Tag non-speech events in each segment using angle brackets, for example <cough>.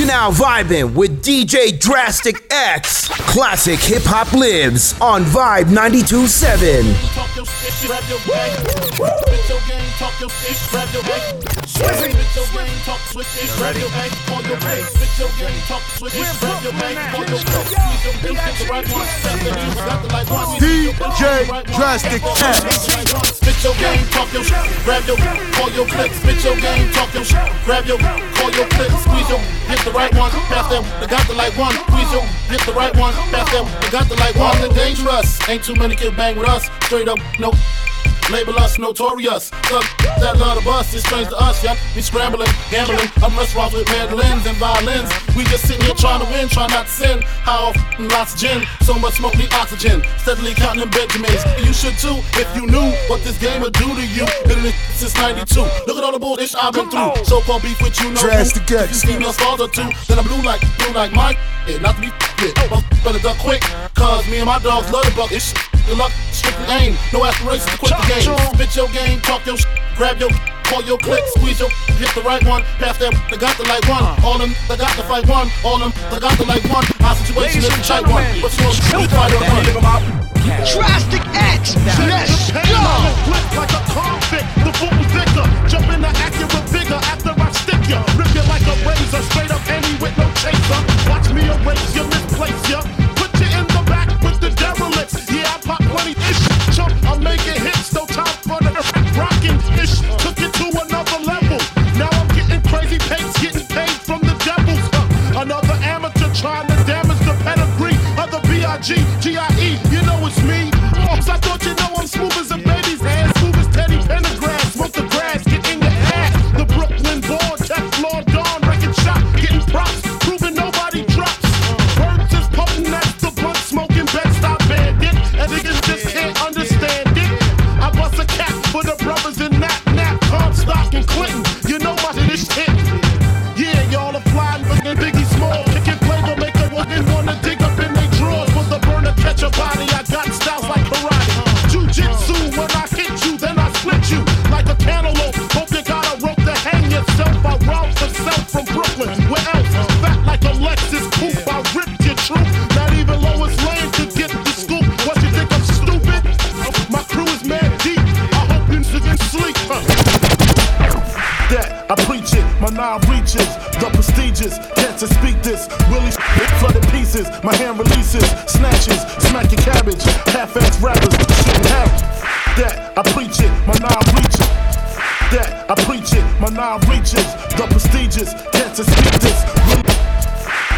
You're now vibing with DJ Drastic X. Classic hip hop lives on Vibe 92.7. Talk your shit, grab your bag. Spit your game, talk your shit, grab your bag. Spit your game, talk switch it, grab your bag. Call your bag. Spit your game, talk switch it, grab your bag. Call your bag. Squeeze your pills, get the right one. Step the knees, got the like one. DJ Drastic X. Spit your game, talk your shit, grab your, call your click. Spit your game, talk your shit, grab your, call your click. Squeeze your, hit the right one. Pass them, they got the like one. Squeeze your, hit the right one. Pass them, they got the like one. And dangerous, ain't too many can bang with us. Straight up, no. Label us notorious. Thug, that love the bus is strange to us, yeah. We scrambling, gambling, up restaurants with mandolins and violins. We just sitting here trying to win, trying not to sin. How often lots of gin, so much smoke, need oxygen. Steadily counting them Benjamins. You should too, if you knew what this game would do to you. Been in it since 92. Look at all the bullshit I've been through. So called beef with you, no. Drastic who. X. If you see me on stars or two, then I'm blue like, blue like Mike. Yeah, not to be with. Well, better duck quick, cause me and my dogs love the buck. It's good luck, strictly aim. No aspirations to quit the game. Spit your game, talk your sh- grab your call your click, squeeze your hit the right one, pass them, they got the like one. Uh-huh. All them, they got the fight one. All them, they got the like one. My situation is a tight one. But you don't fight run. Drastic X. Let's go. Flip like a convict, the boom thicker. Jump in the accurate bigger after I stick ya. Rip you like a razor, straight up any with no chaser. Watch me erase you, misplace ya. Put you in the back with the derelicts. Yeah, I rockin' ish. Took it to another level. Now I'm getting crazy pace, getting paid from the devils. Huh. Another amateur trying to damage the pedigree of the B.I.G. G.I.E. the prestigious, can't to speak this.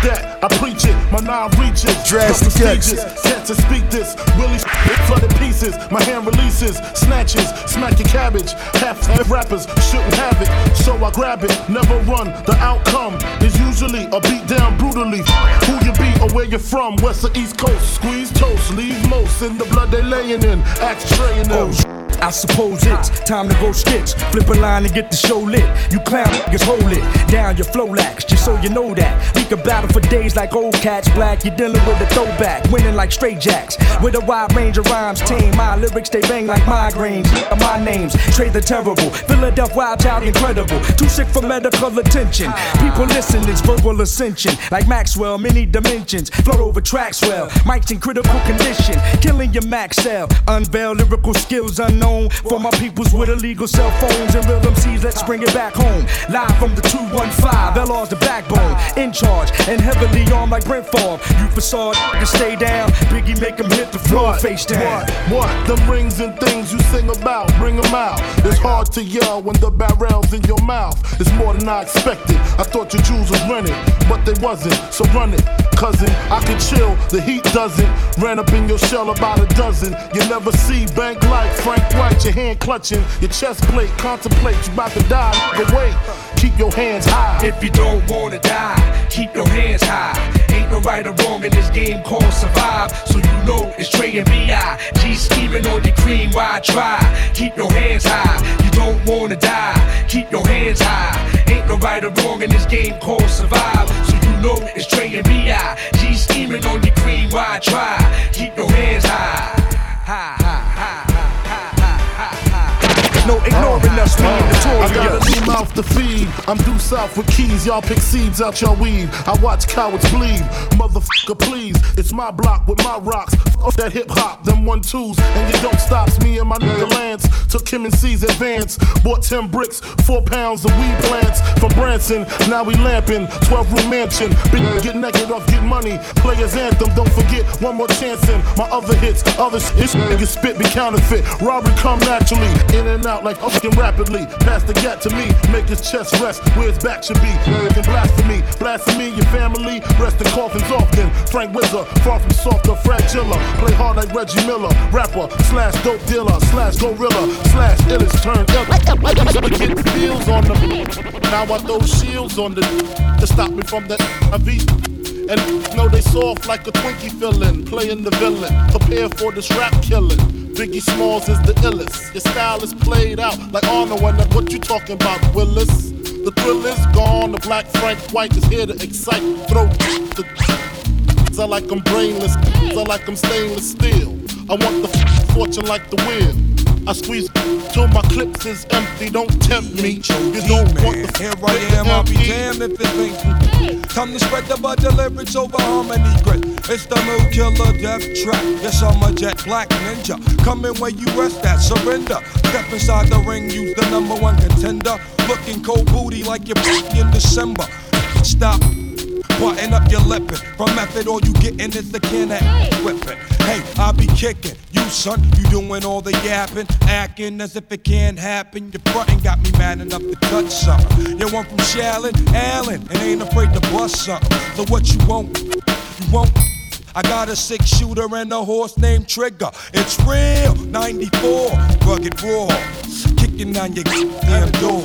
That I preach it, my nine reaches, Drastic prestigious, can't to speak this. Willie flooded pieces, my hand releases, snatches, smack your cabbage. Half rappers shouldn't have it, so I grab it, never run. The outcome is usually a beat down brutally. Who you be or where you're from, west or east coast. Squeeze toast, leave most in the blood they laying in. Axe traying them. Oh, I suppose it's time to go skits. Flip a line and get the show lit. You clown niggas hold it down your flow lax, just so you know that. We can battle for days like old cats. Black, you're dealing with a throwback, winning like straight jacks. With a wide range of rhymes, tame. My lyrics they bang like migraines. Uh, my names, Trey the Terrible, Philadelphia Wild Child, incredible. Too sick for medical attention. People listen, it's verbal ascension. Like Maxwell, many dimensions. Float over tracks well. Mics in critical condition, killing your max cell. Unveil lyrical skills unknown for my peoples with illegal cell phones and real MCs. Let's bring it back home. Live from the 215, LR's the backbone. In charge and heavily armed like Brett Favre. You facade to stay down. Biggie make him hit the floor face down. What? What? Them rings and things you sing about, bring them out. It's hard to yell when the barrel's in your mouth. It's more than I expected. I thought your jewels was running, but they wasn't. So run it, cousin. I can chill, the heat doesn't. Ran up in your shell about a dozen. You never see bank like Frank White, your hand clutching, your chest plate. Contemplate, you about to die. Nigga, wait. Keep your hands high. If you don't wanna die, keep your hands high. Ain't no right or wrong in this game called survive. So you know it's Trey and B.I. G scheming on your cream, why try? Keep your hands high. You don't wanna die, keep your hands high. Ain't no right or wrong in this game called survive. So you know it's Trey and B.I. G scheming on your cream, why try? Keep your hands high. High, No ignoring us, we I got a new mouth to feed. I'm due south with keys, y'all pick seeds out your weed. I watch cowards bleed. Motherfucker, please, it's my block with my rocks. Off that hip hop, them one twos, and you don't stop me and my nigga Lance. Took him and C's advance. Bought 10 bricks, 4 pounds of weed plants from Branson. Now we lamping, 12 room mansion. Big get naked off, get money. Players anthem, don't forget one more chance in my other hits. Other shit, nigga spit be counterfeit. Robbery come naturally, in and out like fucking rapidly. Pass the gat to me, make his chest rest where his back should be. Making blasphemy, blasphemy, your family. Rest in coffins often. Frank Wizard, far from softer, fragile. Play hard like Reggie Miller, rapper slash dope dealer slash gorilla slash illest turn ill. Get feels on the now I throw shields on the to stop me from the V. And know they soft like a Twinkie filling, playing the villain. Prepare for this rap killing. Biggie Smalls is the illest. Your style is played out like Arnold when what you talking about, Willis? The thrill is gone. The black Frank White is here to excite. Throw the. <laughs> I like I'm brainless. I like I'm stainless steel. I want the <laughs> fortune like the wind. I squeeze till my clips is empty. Don't tempt me. You don't want the Here I am, I'll be damned if it ain't. Time to spread the bud lyrics over harmony grit. It's the new killer death track. Yes, I'm a jet black ninja. Coming where you rest at, surrender. Step inside the ring, use the number one contender. Looking cold booty like you're in December. Stop Button up your lippin'. From method, all you gettin' is the can of whippin'. Hey, I be kickin'. You, son, you doing all the yapping, acting as if it can't happen. Your frontin' got me mad enough to touch something. You want from Shallon, Allen, and ain't afraid to bust something. So what you want? You want? I got a six shooter and a horse named Trigger. It's real, 94, rugged raw kicking on your damn door.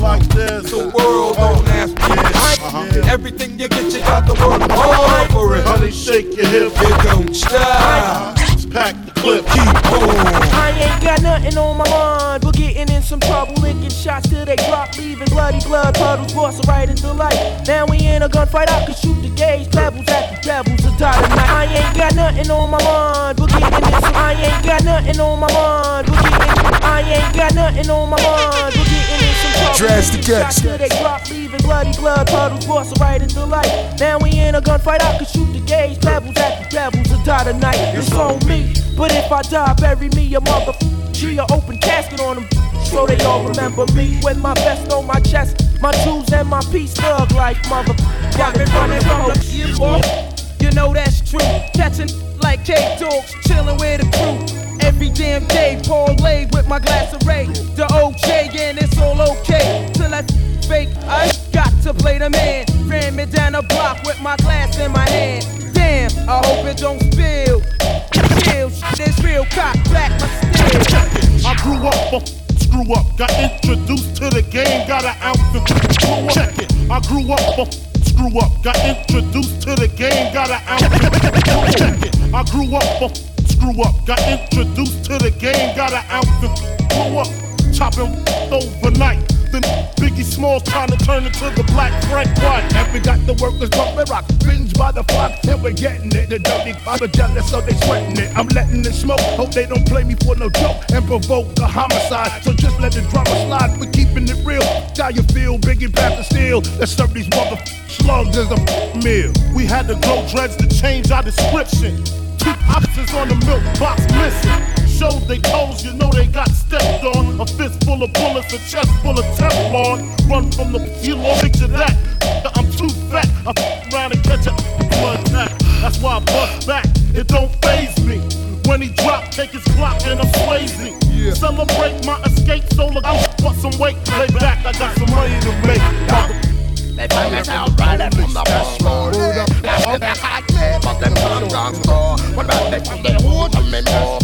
like this. The world don't ask me uh-huh. Everything you get, you got the world all over it. Honey, shake your hip. It don't stop. Pack clip. Keep on. I ain't got nothing on my mind. We're getting in some trouble, licking shots till they drop, leaving bloody blood puddles, busting right into light. Now we in a gunfight, I can shoot the gauge, pebbles at the devils, a dynamite. I ain't got nothing on my mind. We're getting in some. I ain't got nothing on my mind. We're getting. I ain't got nothing on my mind. We're getting in some trouble. Drastic shots till they drop, leaving bloody blood puddles, busting right into light. Now we in a gunfight, I can shoot the gauge, pebbles at the devils, a dynamite. It's on me. But if I die, bury me a mother. G a open casket on them. So they all remember me with my vest on my chest, my tools and my peace thug like mother. Got me running from the You know that's true. Catching like cake dogs, chilling with the crew. Every damn day, Paul lay with my glass of Ray. The OJ, and it's all okay. Till I fake, I got to play the man. Ran me down the block with my glass in my hand. Damn, I hope it don't spill chill. This real cock back my steel. I grew up a screw up. Got introduced to the game, got an ounce of screw up. Check it. I grew up a screw up. Got introduced to the game, got an ounce of Check it. I grew up a screw up. Got introduced to the game, got an ounce of screw up. Chopping overnight. Then Biggie Smalls trying to turn into the black Frank White. And we got the workers bumping rock, binge by the flock, and we're getting it. The dirty are jealous, so they sweating it. I'm letting it smoke, hope they don't play me for no joke and provoke a homicide. So just let the drama slide, we're keeping it real. How you feel, Biggie pass the steel. Let's serve these mother slugs as a meal. We had to grow dreads to change our description. Two options on the milk box missing showed they toes, you know they got stepped on. A fist full of bullets, a chest full of Teflon. Run from the you know, picture that. I'm too fat. I f around and catch a blood attack. That's why I bust back. It don't phase me. When he drop, take his block and I'm swayzy. Yeah. Celebrate my escape, solo. I'll put some weight. Lay back, I got some money to make. They find us out running from the dashboard. Now they're hot, but them can't drug store. What about they from the hood of me more?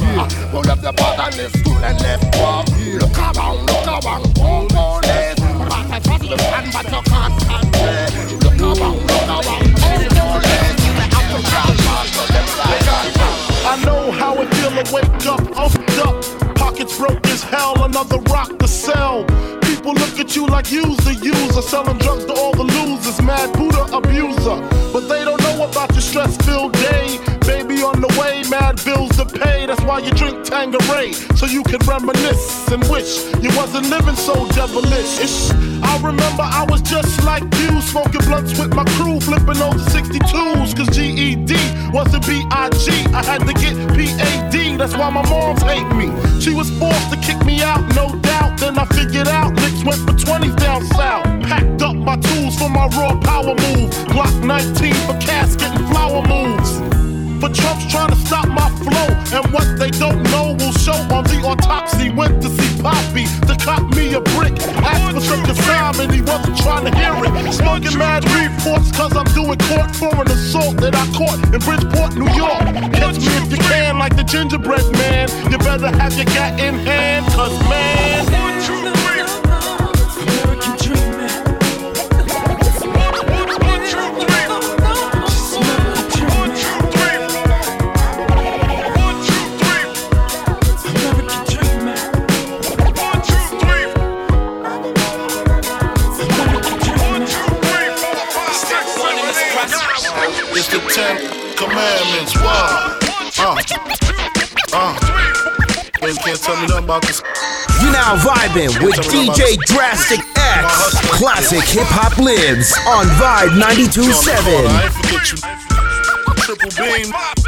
Pull up the pot on the school and left walk. Look around, look around, all police. But I trust the fan, but you can't stand me. Look around, look around, all police. I know how it feel to wake up, upped up, pockets broke as hell, another rock to sell. People look at you like you's a user, selling drugs to all the losers, mad Buddha abuser. But they don't know about your stress filled on the way, mad bills to pay. That's why you drink Tanqueray, so you can reminisce and wish you wasn't living so devilish. I remember I was just like you, smoking blunts with my crew, flipping over 62s, cause GED wasn't I had to get P-A-D, that's why my moms hate me. She was forced to kick me out, no doubt. Then I figured out licks went for 20s down south. Packed up my tools for my raw power move. Glock 19 for casket and flower moves. For Trump's trying to stop my flow. And what they don't know will show on the autopsy. Went to see Poppy to cop me a brick. Asked for a time and he wasn't trying to hear it. Smoking mad reports cause I'm doing court for an assault that I caught in Bridgeport, New York. Catch me if you can, like the gingerbread man. You better have your gat in hand, cause man. One, two, three. About this. You now vibing with DJ Drastic X. Classic hip hop lives on Vibe 92.7. I ain't forget you. Triple beam.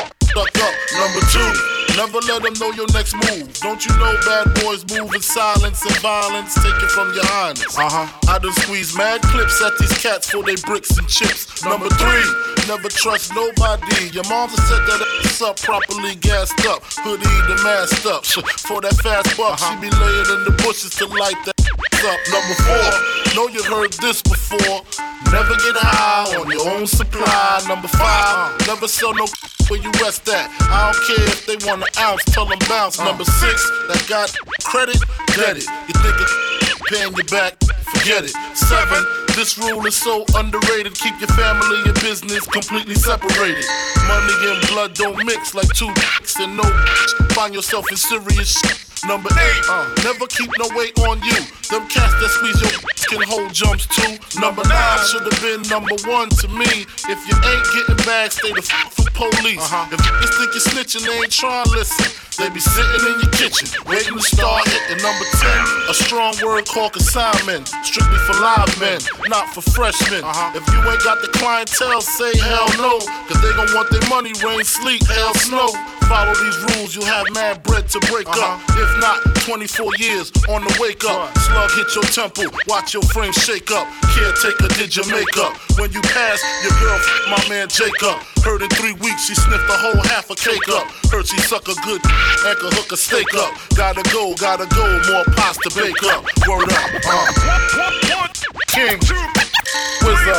stuck up. Number two, never let them know your next move. Don't you know bad boys move in silence and violence? Take it from your highness. Uh huh. I done squeeze mad clips at these cats for they bricks and chips. Number three, never trust nobody. Your mom set that ass up properly gassed up. Hoodie the masked up. For that fast buck, she be laying in the bushes to light that <laughs> up. Number four, know you heard this before. Never get high on your own supply. Number five, never sell no where you rest at. I don't care if they want an ounce, tell them bounce. Number six, that got credit, get it. You think it's paying you back? Forget it. Seven, this rule is so underrated. Keep your family and business completely separated. Money and blood don't mix like two dicks and no. Find yourself in serious shit. Number eight, uh, never keep no weight on you. Them cats that squeeze your can hold jumps too. Number nine should have been number one to me. If you ain't getting bags, stay the fuck for police. Uh-huh. If niggas think you're snitching, they ain't trying to listen. They be sitting in your kitchen, waiting to start hitting. Number 10, a strong word called consignment. Strictly for live men, not for freshmen. Uh-huh. If you ain't got the clientele, say hell no. Cause they gon' want their money, rain, sleet, hell, snow. Follow these rules, you'll have mad bread to break up. If not, 24 years on the wake up. Slug hit your temple, watch your frame shake up. Caretaker did your makeup. When you pass, your girl, f- my man Jacob. Heard in three weeks she sniffed a whole half a cake up. Heard she suck a good and could hook a steak up. Gotta go, gotta go, more pots to bake up. Word up, uh. King, Wizard,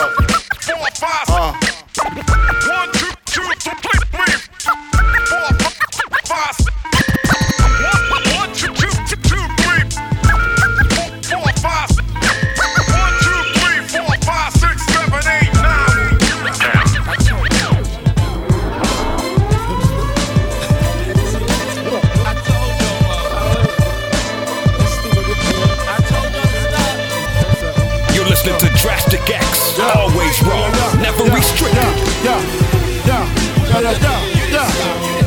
uh. One, two, two, three, three, four, five, one, one, two, two, three, four, four, five, one, two, three, Raw, never restricted. Yeah, yeah, yeah, yeah, yeah, yeah,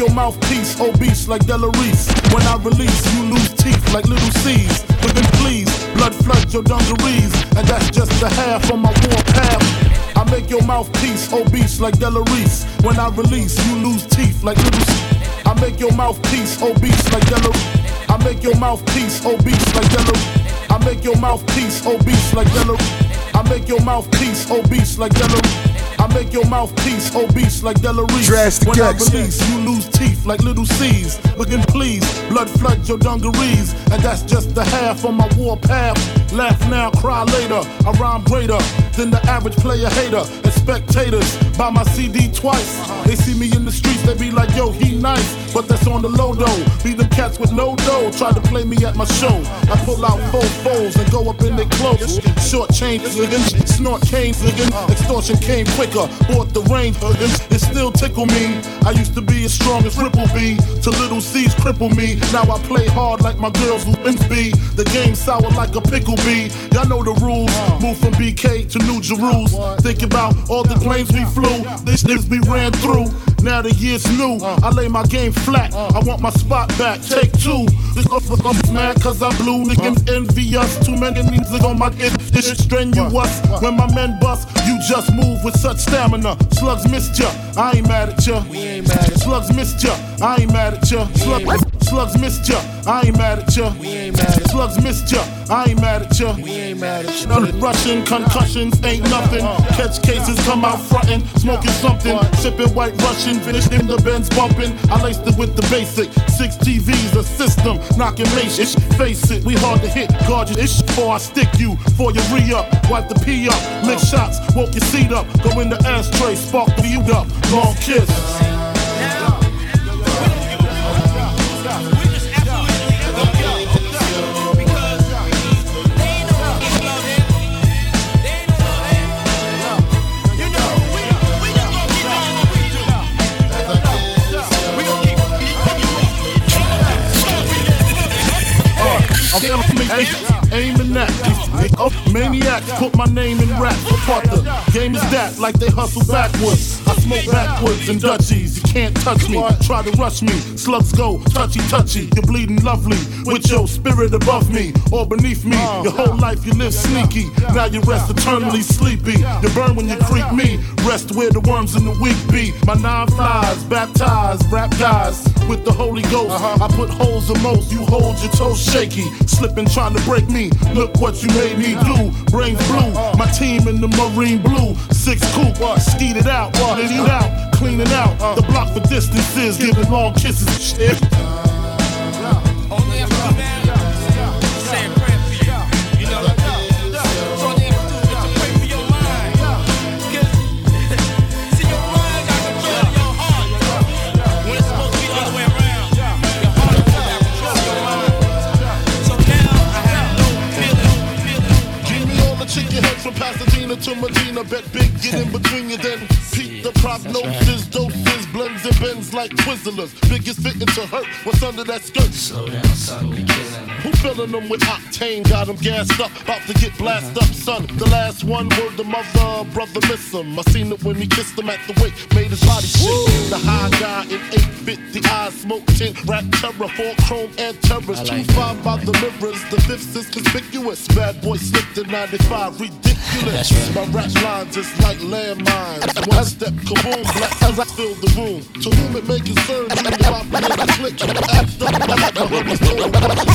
your mouthpiece obese like Della Reese. When I release, you lose teeth like little C's. But then please, blood floods your dungarees, and that's just the half on my war path. I make your mouthpiece obese like Della Reese. When I release, you lose teeth like little. I make your mouthpiece obese like Della Reese. I make your mouthpiece obese like Della Reese. I make your mouthpiece obese like Della Reese. I make your mouthpiece obese like Della Reese. I make your mouthpiece obese like Della Reese. Drastic when I release, you lose teeth like little C's. Looking please, blood floods your dungarees, and that's just the half on my war path. Laugh now, cry later. I rhyme greater than the average player hater. And spectators buy my CD twice. They see me in the streets, they be like, yo, he nice. But that's on the low though. Be the cats with no dough, try to play me at my show. I pull out four foes and go up in their clothes. Short chain, nigga, snort cane, nigga. Extortion came quicker, bought the range, nigga. It still tickle me. I used to be as strong as Ripple B, to little C's cripple me. Now I play hard like my girls who been be. The game sour like a pickle bee. Y'all know the rules. Move from BK to New Jerusalem. Think about all the planes we flew, this niggas we ran through. Now the year's new. Uh. I lay my game flat. Uh. I want my spot back. Take two. This off I'm mad cause I blew. Niggas uh. envious. Too many niggas on my dick. This shit strenuous. When my men bust, you just move with such stamina. Slugs missed ya. I ain't mad at ya. We ain't mad at Slugs missed ya. I ain't mad at ya. Slugs, slugs missed ya. I ain't mad at ya. We ain't mad at Slugs missed ya. I ain't mad at ya. We ain't mad at ya. Russian concussions ain't nothing. Catch cases, come out frontin', smoking something, sipping white Russian, finish in the Benz bumping. I laced it with the basic. Six TVs, a system, knocking mace. Face it, we hard to hit. Your ish before I stick you. For your re up, wipe the pee up, lick shots, woke your seat up, go in the ashtray, spark the you up, long kiss. I'm aiming at oh, maniacs put my name in rap. Apart the game is that like they hustle backwards. I smoke backwards and Dutchies you can't touch me. Try to rush me slugs go touchy touchy. You're bleeding lovely with your spirit above me or beneath me. Your whole life you live sneaky now you rest eternally sleepy. You burn when you creep me rest where the worms in the weak be. My nine flies baptized rap guys with the Holy Ghost. I put holes in most you hold your toes shaky. Slipping trying to break me look what you made me do brains blue my team in the marine blue. Six coupe skeet it out it out cleaning out. The block for distances giving long kisses Medina. Bet big, get in between you, then peep the prognosis. Doses, blends and bends like Twizzlers. Biggest fitting to hurt what's under that skirt. Slow down, son, we Who filling them with octane? Got them gassed up, about to get blasted up, son. The last one, word the mother, brother miss him. I seen it when he kissed him at the wake, made his body shit. The high guy in 850 eyes, smoke tint, rap terror, four chrome and terrors. Two five by the mirrors, the fifth is conspicuous. Bad boy slipped in 95, ridiculous. My rap lines is like landmines. One step, kaboom, black fill the room. To whom it may concern.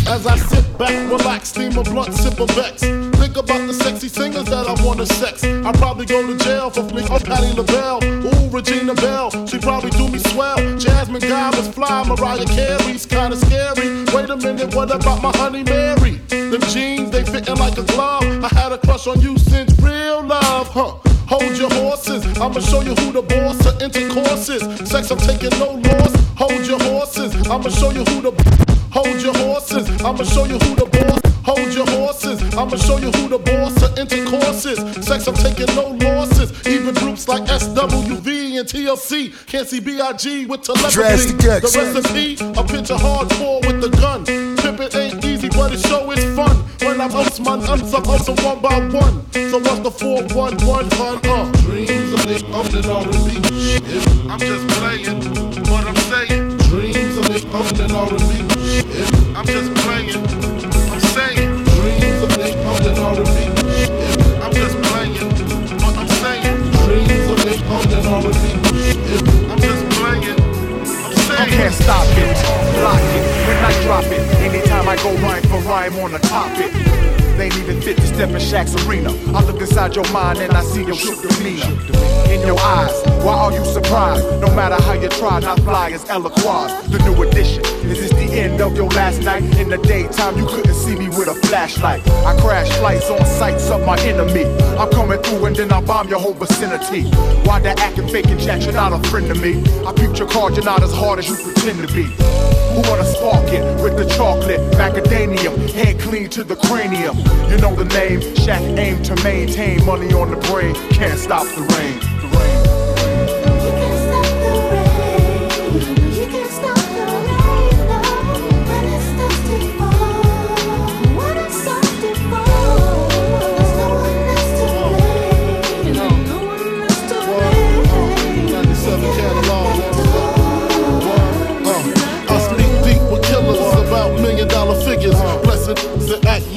As I sit back, relax, steam a blunt, sip a Bex. Think about the sexy singers that I wanna sex. I probably go to jail for flick on Patti LaBelle. Ooh, Regina Belle, she probably do me swell. Jasmine Guy was fly, Mariah Carey's kinda scary. Wait a minute, what about my honey Mary? Them jeans, they fitting like a glove. I had a crush on you since real love, huh? Hold your horses, I'ma show you who the boss of intercourse is. Sex, I'm taking no loss. Hold your horses, I'ma show you who the. Hold your horses, I'ma show you who the boss. Hold your horses, I'ma show you who the boss of intercourse is. Sex, I'm taking no losses. Even groups like SWV and TLC can't see BIG with telepathy. The recipe, a picture hardcore with the gun. Pimpin' ain't easy, but it show is fun. When I'm out, man, I'm supposed to one by one. So what's the 411 fun? Uh, dreams of this up and R&B. I'm just playing what I'm saying. Dreams of this up and R&B. I'm just playing. I'm saying. Dreams of this up and R&B. I'm just playing what I'm saying. Dreams of this up and R&B. I'm just playing. I'm saying. I can't stop it, block it, when I drop it. Anytime I go rhyme for rhyme on the topic. They ain't even fit to step in Shaq's arena. I look inside your mind and I see your shook demeanor. In your eyes, why are you surprised? No matter how you try, not fly as Eloquaz, the new edition. Is this the end of your last night? In the daytime, you couldn't see me with a flashlight. I crash flights on sights of my enemy. Coming through and then I bomb your whole vicinity. Why that acting fake and jack? You're not a friend to me. I peeped your card, you're not as hard as you pretend to be. Who wanna spark it with the chocolate? Macadamium, head clean to the cranium. You know the name, Shaq aim to maintain money on the brain. Can't stop. The rain.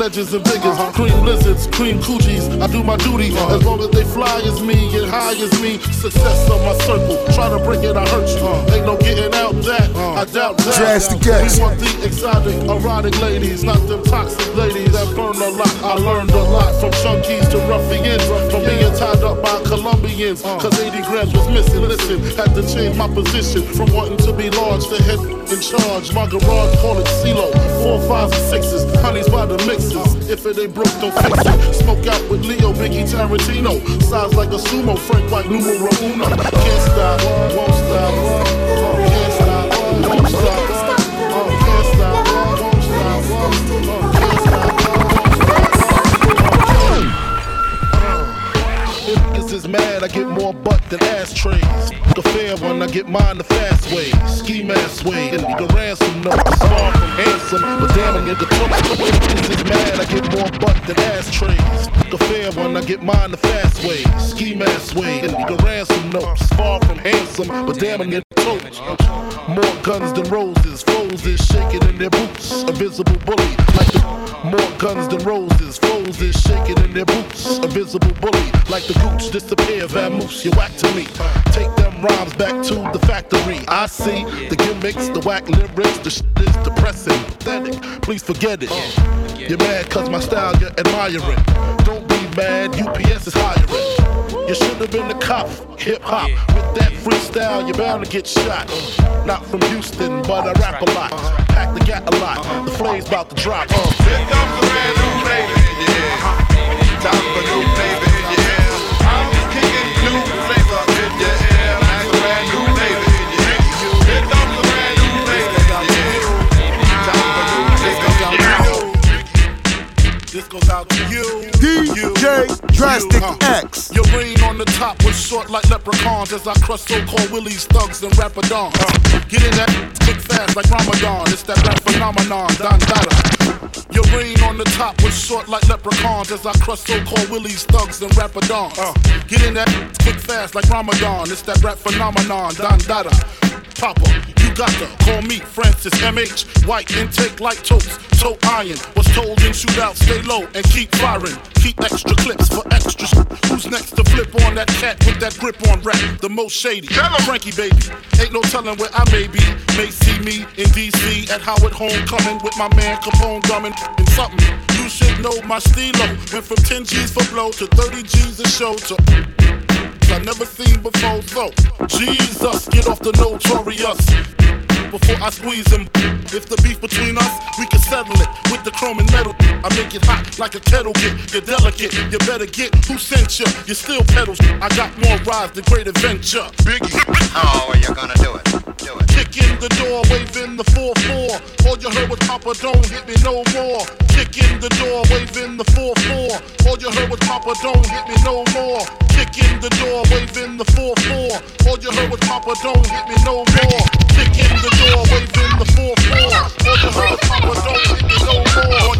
Legends and figures. Cream lizards, cream coochies. I do my duty as long as they fly as me and high as me. Success of my circle. Try to break it, I hurt you. Ain't no getting out that. I doubt that. Drastic We want the exotic, erotic ladies, not them toxic ladies that burn a lot. I learned a lot from chunkies to ruffians, from being tied up by Colombians. Cause 80 grams was missing. Listen, had to change my position from wanting to be large to in charge. My garage call it CeeLo. Four, fives, and sixes. Honey's by the mixes. If it ain't broke, don't fix it. Smoke out with Leo, Biggie, Tarantino. Size like a sumo, Frank White, numero uno. Can't stop, won't stop. Mad, I get more butt than ashtrays. The fair one, I get mine the fast way. Ski mask way, and the ransom no. I'm far from handsome, but damn it, nigga, niggas is mad, I get more butt than ashtrays. The fair one, I get mine the fast way. Ski mask way, and the ransom no. I'm far from handsome, but damn it, nigga, talk. More guns than roses, foes is shaking in their boots. A visible bully, like the guns than roses, foes is shaking in their boots. A visible bully, like the gooch disappear, vamoose, you whack to me. Take them rhymes back to the factory. I see the gimmicks, the whack lyrics, the shit is depressing, pathetic. Please forget it. You're mad cause my style you're admiring. Don't be mad, UPS is hiring. You should have been the cop, hip hop. With that freestyle, you're bound to get shot. Not from Houston, but I rap a lot. Pack the gat a lot. The flame's about to drop. Uh. Here comes a brand new flavor, yeah. Time for new flavor, yeah. I'm kicking new flavor in your ear. Like a brand new flavor, yeah. Here comes a brand new flavor, yeah. Time for new flavor, yeah. This goes out to you. DJ Drastic you, X. Your reign on the top was short like leprechauns as I crush so-called willies, thugs, and rapadons. Get in that quick fast like Ramadan. It's that rap phenomenon, Don Dada. Your reign on the top was short like leprechauns as I crush so-called willies, thugs, and rapadons. Get in that quick fast like Ramadan. It's that rap phenomenon, Don Dada. Papa, to call me Francis MH. White intake like toast, toe iron. Was told in shootouts, stay low and keep firing. Keep extra clips for extra. sh- Who's next to flip on that cat with that grip on rap? The most shady. Frankie baby. Ain't no telling where I may be. May see me in DC at Howard Homecoming with my man Capone drumming and something. You should know my stilo. Went from 10 G's for blow to 30 G's a show to I never seen before. So, Jesus, get off the notorious. Before I squeeze him, if the beef between us, we can settle it with the chrome and metal. I make it hot like a kettle get. You're delicate, you better get who sent you. You still pedals. I got more rides than great adventure. Biggie. How are you gonna do it? Do it. Kick in the door, waving the 4-4. All you heard was Papa, don't hit me no more. Kick in the door, waving the 4-4. All you heard was Papa, don't hit me no more. Kick in the door, waving the 4-4. All you heard was Papa, don't hit me no more. Kick in the door, waving the 4-4. All you heard was Papa, don't hit me no more.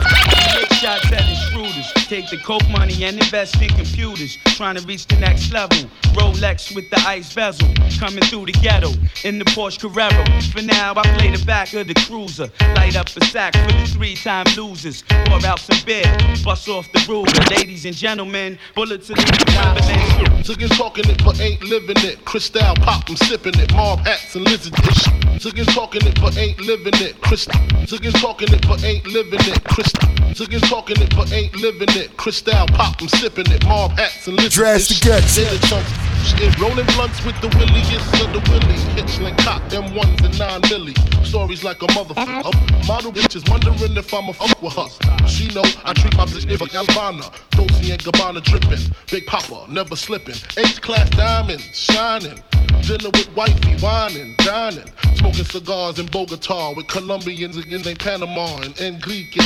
Big shots at the Schroeders. Take the coke money and invest in computers. Trying to reach the next level. Rolex with the ice bezel. Coming through the ghetto in the Porsche Carrera. For now, I play the back of the cruiser. Light up a sack for the three time losers. Pour out some beer. Bust off the ruler. Ladies and gentlemen, bullets in the combination. Chickens talking it but ain't living it. Cristal pop, I'm sipping it. Mob hats and lizard dish. Chickens talking it but ain't living it. Crystal. Chickens talking it but ain't living it. Crystal. Chickens talking it but ain't living it. Cristal pop, I'm sipping it. Mob hats and lizard Drastic dish. X. Daily chunks. Shit, rolling blunts with the williest of the willy. Hitchling cop, them ones and nine milli. Stories like a motherfucker. Model bitches wondering if I'm a fuck with her. She know I treat my bitch like Gabbana. Dolce and Gabbana dripping. Big Papa, never slipping. H class diamonds, shining. Dinner with wifey, whining, dining. Smoking cigars in Bogota with Colombians against in Panama and Enrique.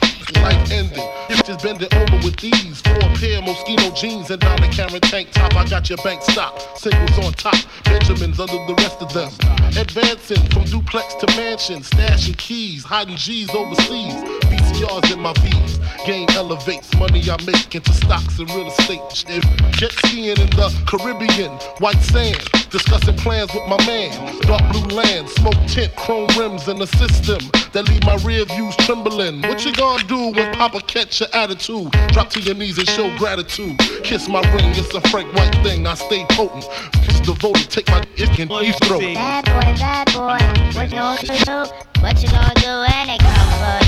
<laughs> <laughs> Life ending. Bitches bending over with these. Four pair Moschino jeans and the Karen tank top. I got your bank stop. Singles on top. Benjamins under the rest of them. Advancing from duplex to mansion. Stashing keys. Hiding G's overseas. VCRs in my V's. Game elevates. Money I make into stocks and real estate. Shit. Jet skiing in the Caribbean. White sand. Discussing plans with my man. Dark blue land. Smoke tint. Chrome rims in the system. That leave my rear views trembling. What you gonna do when Papa catch your attitude? Drop to your knees and show gratitude. Kiss my ring, it's a Frank White thing. I stay potent. It's devoted, take my dick and each throat. Bad boy, bad boy, what you gonna do? What you gonna do when they come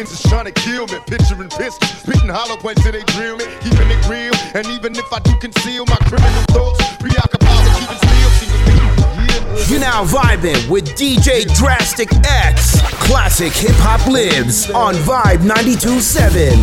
I think the niggas is trying to kill me. Picturing pistols, spitting hollow points till they drill me. Keeping it real, and even if I do conceal my criminal thoughts, preoccupied with keeping still. See what's yeah. You're now vibing with DJ Drastic X. Classic hip hop lives on Vibe 92.7.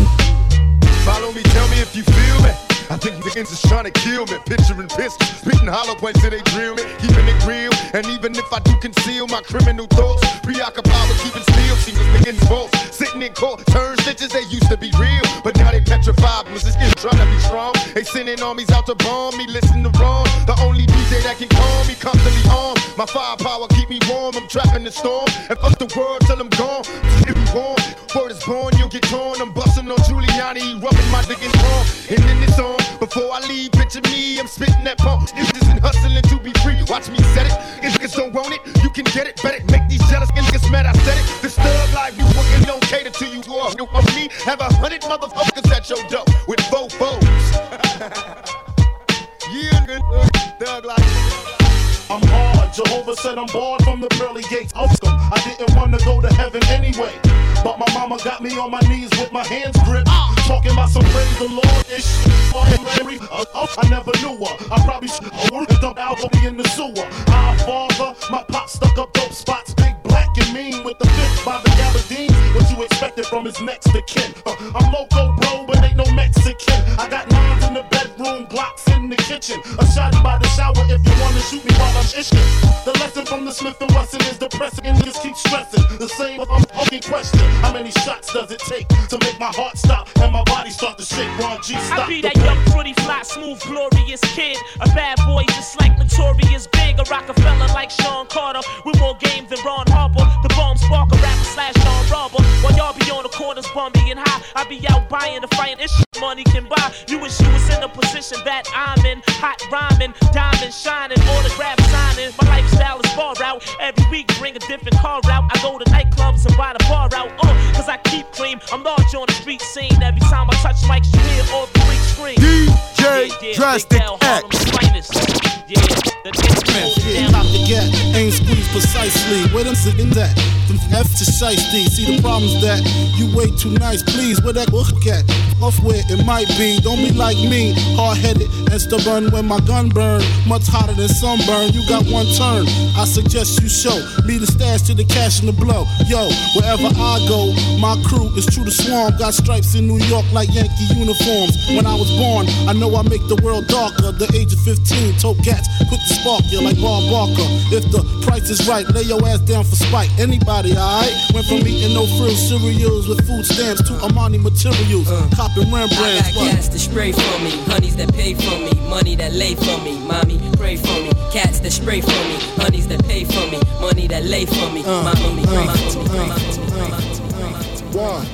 Follow me, tell me if you feel me. I think the niggas is trying to kill me. Picturing pistols, spitting hollow points till they drill me. Keeping it real, and even if I do conceal my criminal thoughts, preoccupied with keeping still. See what's begins both. Sitting in court, turn stitches, they used to be real, but now they petrified. This kid trying to be strong? They sending armies out to bomb me, listen to wrong. The only DJ that can calm me, constantly armed. My firepower keep me warm. I'm trapping the storm, and fuck the world till I'm gone. If you warm, word is born, you'll get torn. I'm busting on Giuliani, rubbing my dick in palm, and then it's on. Before I leave, picture me, I'm spitting that pump. Niggas and hustling to be free. Watch me set it. If niggas don't want it, you can get it. Bet it. Make these jealous niggas mad. I said it. This thug life, you working don't cater to you. Oh, or want me? Have a hundred motherfuckers at your door me on my knees with my hands gripped. Talking about some praise the Lord ish. Uh, uh, I never knew her. I probably should have dumped out in the sewer. Our father, my pop stuck up dope spots. Big black and mean with the fifth by the gabardine. What you expected from his next to kin. Uh, I'm loco, bro, but ain't no Mexican. I got nines in the bedroom, blocks in the kitchen. A shot by the shower if you wanna shoot me while I'm ishing. The lesson from the Smith and Wesson is depressing and just keep stressing. The same fucking question. How many shots does it take to make my heart stop and my body start to shake? Ron G, stop. I be that young, pretty, fly, smooth, glorious kid. A bad boy just like Notorious Big. A Rockefeller like Sean Carter. With more game than Ron Harper. The bomb spark a rapper slash Sean Robber. While y'all be on the corners bumping and high. I be out buying the fighting. This shit money can buy. You wish you was in the position that I'm in. Hot rhyming, diamond shining, autograph signing. My lifestyle is far out. Every week bring a different car out. I go to nightclubs and buy the bar out. Uh, cause I keep cream. I'm large on the street scene. Every time I touch mics, you hear all the freaks scream. DJ Drastic X. Yeah, the Yeah, the gap, ain't squeezed precisely. Where them sitting at? From F to Shiesty. See the problems that you way too nice. Please, where that look at? Off where it might be. Don't be like me, hard headed and stubborn when my gun burn. Much hotter than sunburn. You got one turn. I suggest you show me the stash to the cash and the blow. Yo, wherever I go, my crew is true to swarm. Got stripes in New York like Yankee uniforms. When I was born, I know I make the world darker. The age of 15, tote cats, quick to spark you like Bob Barker. If the price is right, lay your ass down for spite. Anybody, alright? Went from eating no frill cereals with food stamps to Armani materials. Uh, Copping Rembrandts. I got gas to spray for me, honeys that pay for me, money that lay for me, mommy pray for me, cats that spray for me, honeys that pay for me, money that lay for me, uh, mommy pray uh, for me. Pray for me. One.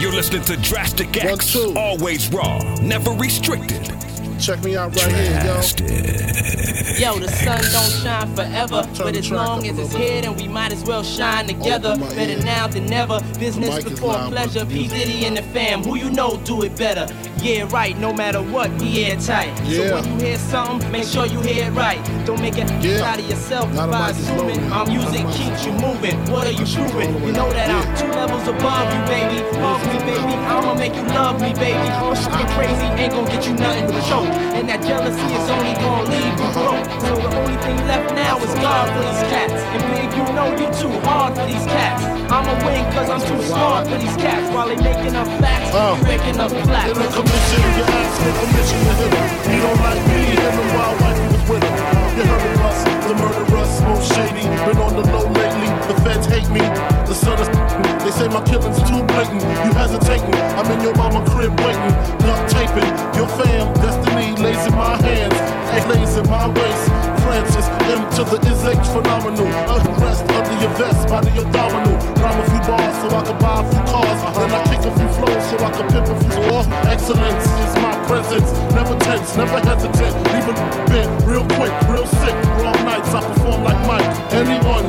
You're listening to Drastic X, One, always raw, never restricted. Check me out right Drastic. here, yo. Yo, the sun don't shine forever, but as long as it's here, then we might as well shine together. Better now than never. Business before pleasure. P Diddy and the fam, who you know do it better. Yeah, right. No matter what, we airtight. Yeah. So when you hear something, make sure you hear it right. Don't make it yeah. out of yourself Not by assuming our music keeps you moving. What are you proving? You know that I'm two levels above you, baby. Love me, baby. I'ma make you love me, baby. Pushing crazy ain't gonna get you nothing to show. And that jealousy is only gonna leave you broke. So the only thing left now is God for these cats. And big, you know you too hard for these cats. I'ma win cause I'm too smart for these cats. While they making up facts, uh, you making up flats. In a commission, you ask for permission to hit him. You don't like me, and the wild wife was with him. You heard the most shady. Been on the low lately, the feds hate me. The son of <laughs> they say my killing's too blatant. You hesitating, I'm in your mama crib waiting. Duct taping, your fam, destiny lays in my hands. Egg lays in my waist. Francis, M to the is H phenomenal. Uh, rest under your vest, body abdominal. Rhyme a few bars so I can buy a few cars. Then I kick a few flows so I can pimp a few more. Excellence is my presence. Never tense, never hesitant. Leave a bit real quick, real sick. Long nights I perform like Mike. Anyone,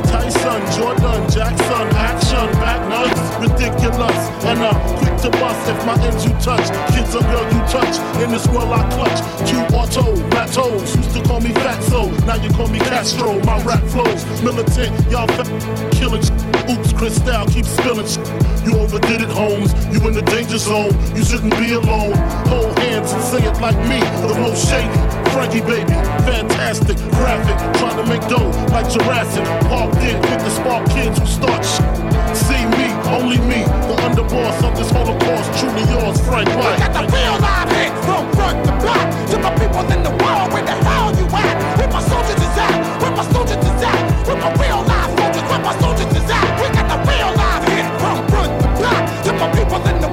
If my ends you touch. Kids a girl you touch. In this world I clutch. Q auto, Matos. Used to call me Fatso. Now you call me Castro. My rap flows militant. Y'all killing. Oops, Cristal keep spilling. You overdid it, Holmes. You in the danger zone. You shouldn't be alone. Hold hands and say it like me. The most shady. Frankie baby, fantastic, graphic, trying to make dough like Jurassic. Parked in with the spark kids who start sh- See me, only me, the underboss of this Holocaust, truly yours, Frank White. I got the real live hit from front to back to my people in the world. Where the hell you at? Where my soldiers is at? Where my soldiers is at? Where my real live soldiers? Where my soldiers is at? We got the real live hit from front to back to my people in the